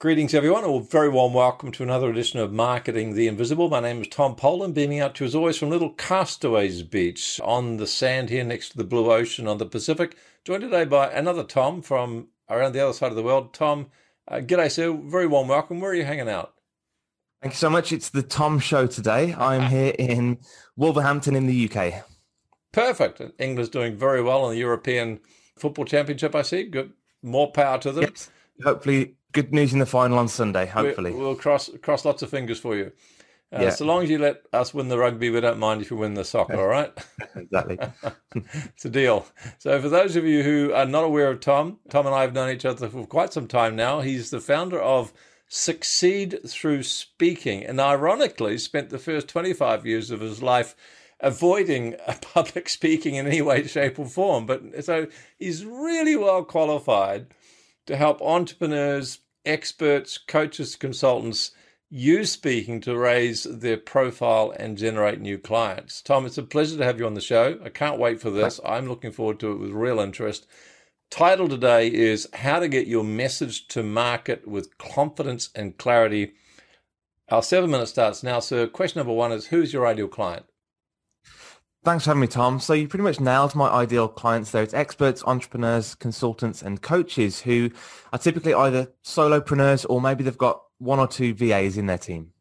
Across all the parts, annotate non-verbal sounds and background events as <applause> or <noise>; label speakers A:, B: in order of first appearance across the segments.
A: Greetings, everyone, or very warm welcome to another edition of Marketing the Invisible. My name is Tom Poland, beaming out to you as always from Little Castaways Beach on the sand here next to the blue ocean on the Pacific. Joined today by another Tom from around the other side of the world. Tom, uh, g'day, sir. Very warm welcome. Where are you hanging out?
B: Thank you so much. It's the Tom Show today. I'm here in Wolverhampton in the UK.
A: Perfect. England's doing very well in the European Football Championship, I see. Good. More power to them.
B: Yes. Hopefully good news in the final on Sunday. Hopefully,
A: we, will cross cross lots of fingers for you. Uh, yeah. So long as you let us win the rugby, we don't mind if you win the soccer. All right? <laughs> <laughs>
B: exactly.
A: it's a deal. So for those of you who are not aware of Tom, Tom and I have known each other for quite some time now. He's the founder of Succeed Through Speaking, and ironically, spent the first twenty five years of his life avoiding <laughs> public speaking in any way, shape, or form. But so he's really well qualified to help entrepreneurs, experts, coaches, consultants use speaking to raise their profile and generate new clients. Tom, it's a pleasure to have you on the show. I can't wait for this. I'm looking forward to it with real interest. Title today is How to Get Your Message to Market with Confidence and Clarity. Our seven minutes starts now. So, question number one is Who's your ideal client?
B: Thanks for having me, Tom. So you pretty much nailed my ideal clients there. It's experts, entrepreneurs, consultants, and coaches who are typically either solopreneurs or maybe they've got one or two VAs in their team.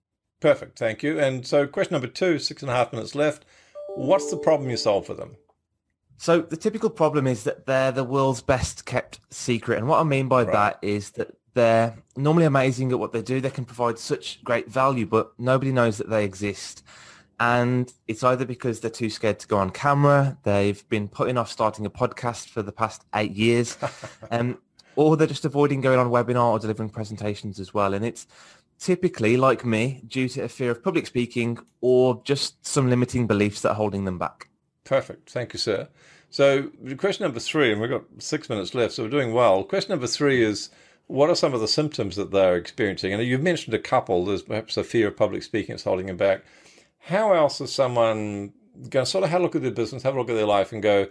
A: Perfect. Thank you. And so question number two, six and a half minutes left. What's the problem you solve for them?
B: So the typical problem is that they're the world's best kept secret. And what I mean by right. that is that they're normally amazing at what they do. They can provide such great value, but nobody knows that they exist and it's either because they're too scared to go on camera, they've been putting off starting a podcast for the past eight years, <laughs> um, or they're just avoiding going on webinar or delivering presentations as well. And it's typically, like me, due to a fear of public speaking or just some limiting beliefs that are holding them back.
A: Perfect. Thank you, sir. So question number three, and we've got six minutes left, so we're doing well. Question number three is, what are some of the symptoms that they're experiencing? And you've mentioned a couple. There's perhaps a fear of public speaking that's holding them back how else is someone going to sort of have a look at their business, have a look at their life, and go,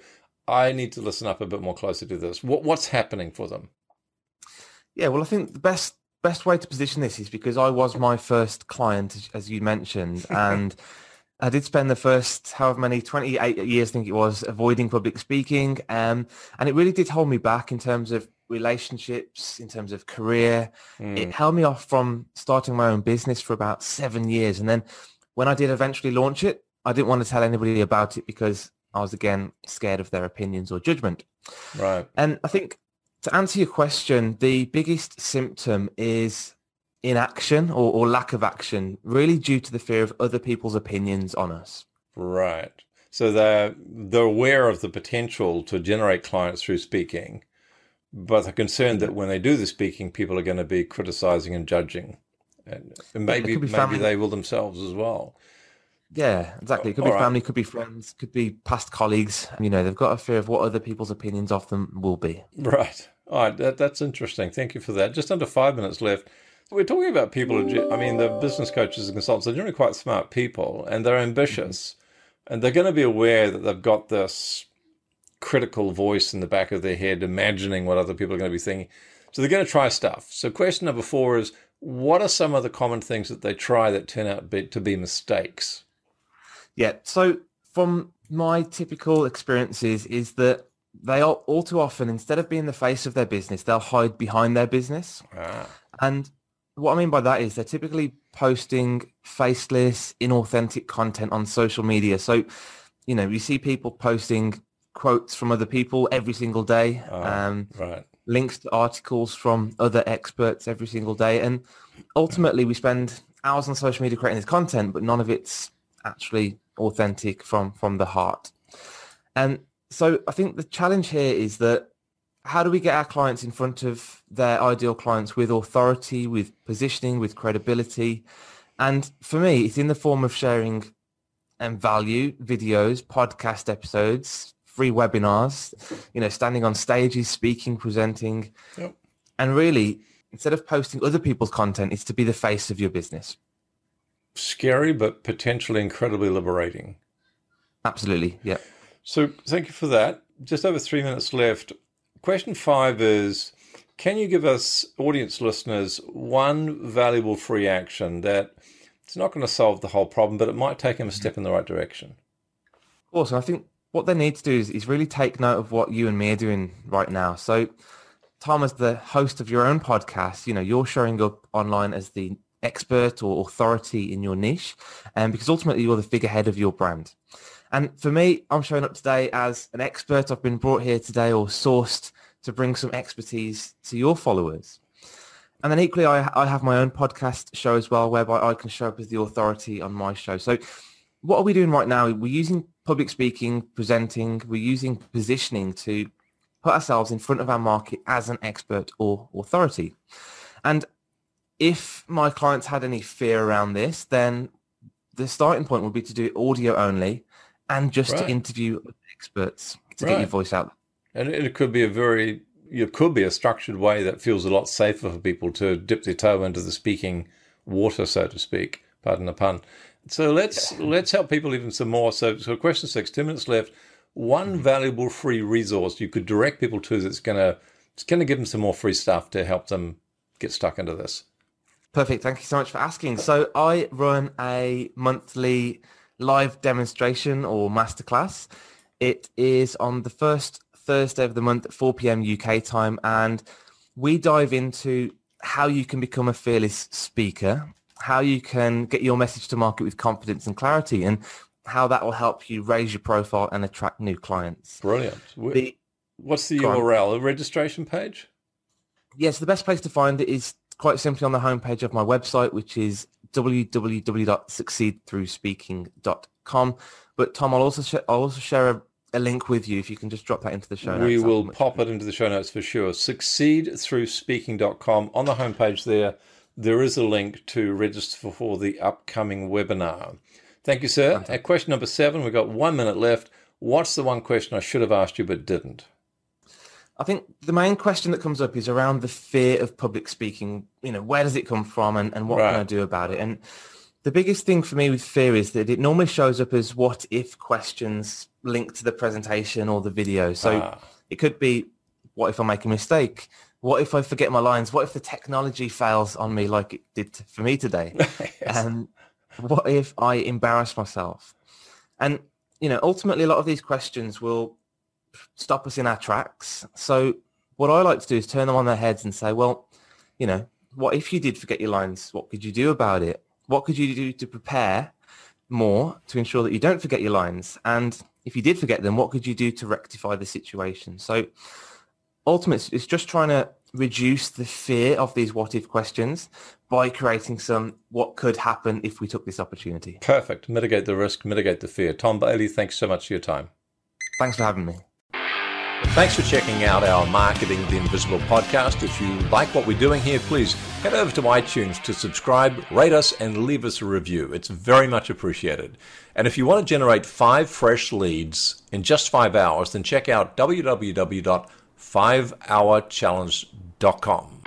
A: I need to listen up a bit more closely to this? What, what's happening for them?
B: Yeah, well, I think the best best way to position this is because I was my first client, as you mentioned, <laughs> and I did spend the first however many 28 years, I think it was, avoiding public speaking, um, and it really did hold me back in terms of relationships, in terms of career. Mm. It held me off from starting my own business for about seven years, and then when I did eventually launch it, I didn't want to tell anybody about it because I was again scared of their opinions or judgment.
A: Right.
B: And I think to answer your question, the biggest symptom is inaction or, or lack of action, really due to the fear of other people's opinions on us.
A: Right. So they're they're aware of the potential to generate clients through speaking, but they're concerned that mm-hmm. when they do the speaking, people are going to be criticizing and judging and, maybe maybe they will themselves as well.
B: Yeah, exactly. It could All be right. family, could be friends, could be past colleagues. You know, they've got a fear of what other people's opinions of them will be.
A: Right. All right. That, that's interesting. Thank you for that. Just under five minutes left. We're talking about people. I mean, the business coaches and consultants are generally quite smart people, and they're ambitious, mm-hmm. and they're going to be aware that they've got this critical voice in the back of their head, imagining what other people are going to be thinking. So they're going to try stuff. So question number four is what are some of the common things that they try that turn out to be mistakes?
B: Yeah. So from my typical experiences is that they are all too often, instead of being the face of their business, they'll hide behind their business. Ah. And what I mean by that is they're typically posting faceless, inauthentic content on social media. So, you know, you see people posting quotes from other people every single day.
A: Oh, um, right
B: links to articles from other experts every single day. And ultimately, we spend hours on social media creating this content, but none of it's actually authentic from from the heart. And so I think the challenge here is that how do we get our clients in front of their ideal clients with authority, with positioning, with credibility? And for me, it's in the form of sharing and um, value videos, podcast episodes, free webinars, you know, standing on stages, speaking, presenting. Yep. And really, instead of posting other people's content, it's to be the face of your business.
A: Scary, but potentially incredibly liberating.
B: Absolutely. Yeah.
A: So thank you for that. Just over three minutes left. Question five is Can you give us, audience listeners, one valuable free action that it's not going to solve the whole problem, but it might take them a step in the right direction?
B: Awesome. I think what they need to do is, is really take note of what you and me are doing right now. So, Tom, as the host of your own podcast, you know, you're showing up online as the expert or authority in your niche, and because ultimately you're the figurehead of your brand. And for me, I'm showing up today as an expert. I've been brought here today or sourced to bring some expertise to your followers. And then equally, I, I have my own podcast show as well, whereby I can show up as the authority on my show. So what are we doing right now? We're using public speaking, presenting, we're using positioning to put ourselves in front of our market as an expert or authority. And if my clients had any fear around this, then the starting point would be to do it audio only and just right. to interview experts to right. get your voice out
A: and it could be a very it could be a structured way that feels a lot safer for people to dip their toe into the speaking water, so to speak. Pardon the pun. So let's let's help people even some more. So, so question six, two minutes left. One mm-hmm. valuable free resource you could direct people to that's gonna it's gonna give them some more free stuff to help them get stuck into this.
B: Perfect. Thank you so much for asking. So I run a monthly live demonstration or masterclass. It is on the first Thursday of the month at 4 p.m. UK time, and we dive into how you can become a fearless speaker, how you can get your message to market with confidence and clarity, and how that will help you raise your profile and attract new clients.
A: Brilliant. The, What's the URL? A registration page?
B: Yes, the best place to find it is quite simply on the homepage of my website, which is www.succeedthroughspeaking.com. But Tom, I'll also sh- I'll also share a a link with you if you can just drop that into the show notes.
A: We will pop it into the show notes for sure. Succeedthroughspeaking.com. On the homepage there, there is a link to register for the upcoming webinar. Thank you, sir. At question number seven, we've got one minute left. What's the one question I should have asked you but didn't?
B: I think the main question that comes up is around the fear of public speaking. You know, where does it come from and, and what right. can I do about it? And the biggest thing for me with fear is that it normally shows up as what if questions linked to the presentation or the video. So ah. it could be, what if I make a mistake? What if I forget my lines? What if the technology fails on me like it did for me today? <laughs> yes. And what if I embarrass myself? And, you know, ultimately a lot of these questions will stop us in our tracks. So what I like to do is turn them on their heads and say, well, you know, what if you did forget your lines? What could you do about it? What could you do to prepare more to ensure that you don't forget your lines? And if you did forget them, what could you do to rectify the situation? So ultimately, it's just trying to reduce the fear of these what if questions by creating some what could happen if we took this opportunity.
A: Perfect. Mitigate the risk, mitigate the fear. Tom Bailey, thanks so much for your time.
B: Thanks for having me.
A: Thanks for checking out our Marketing the Invisible podcast. If you like what we're doing here, please head over to iTunes to subscribe, rate us, and leave us a review. It's very much appreciated. And if you want to generate five fresh leads in just five hours, then check out www.5hourchallenge.com.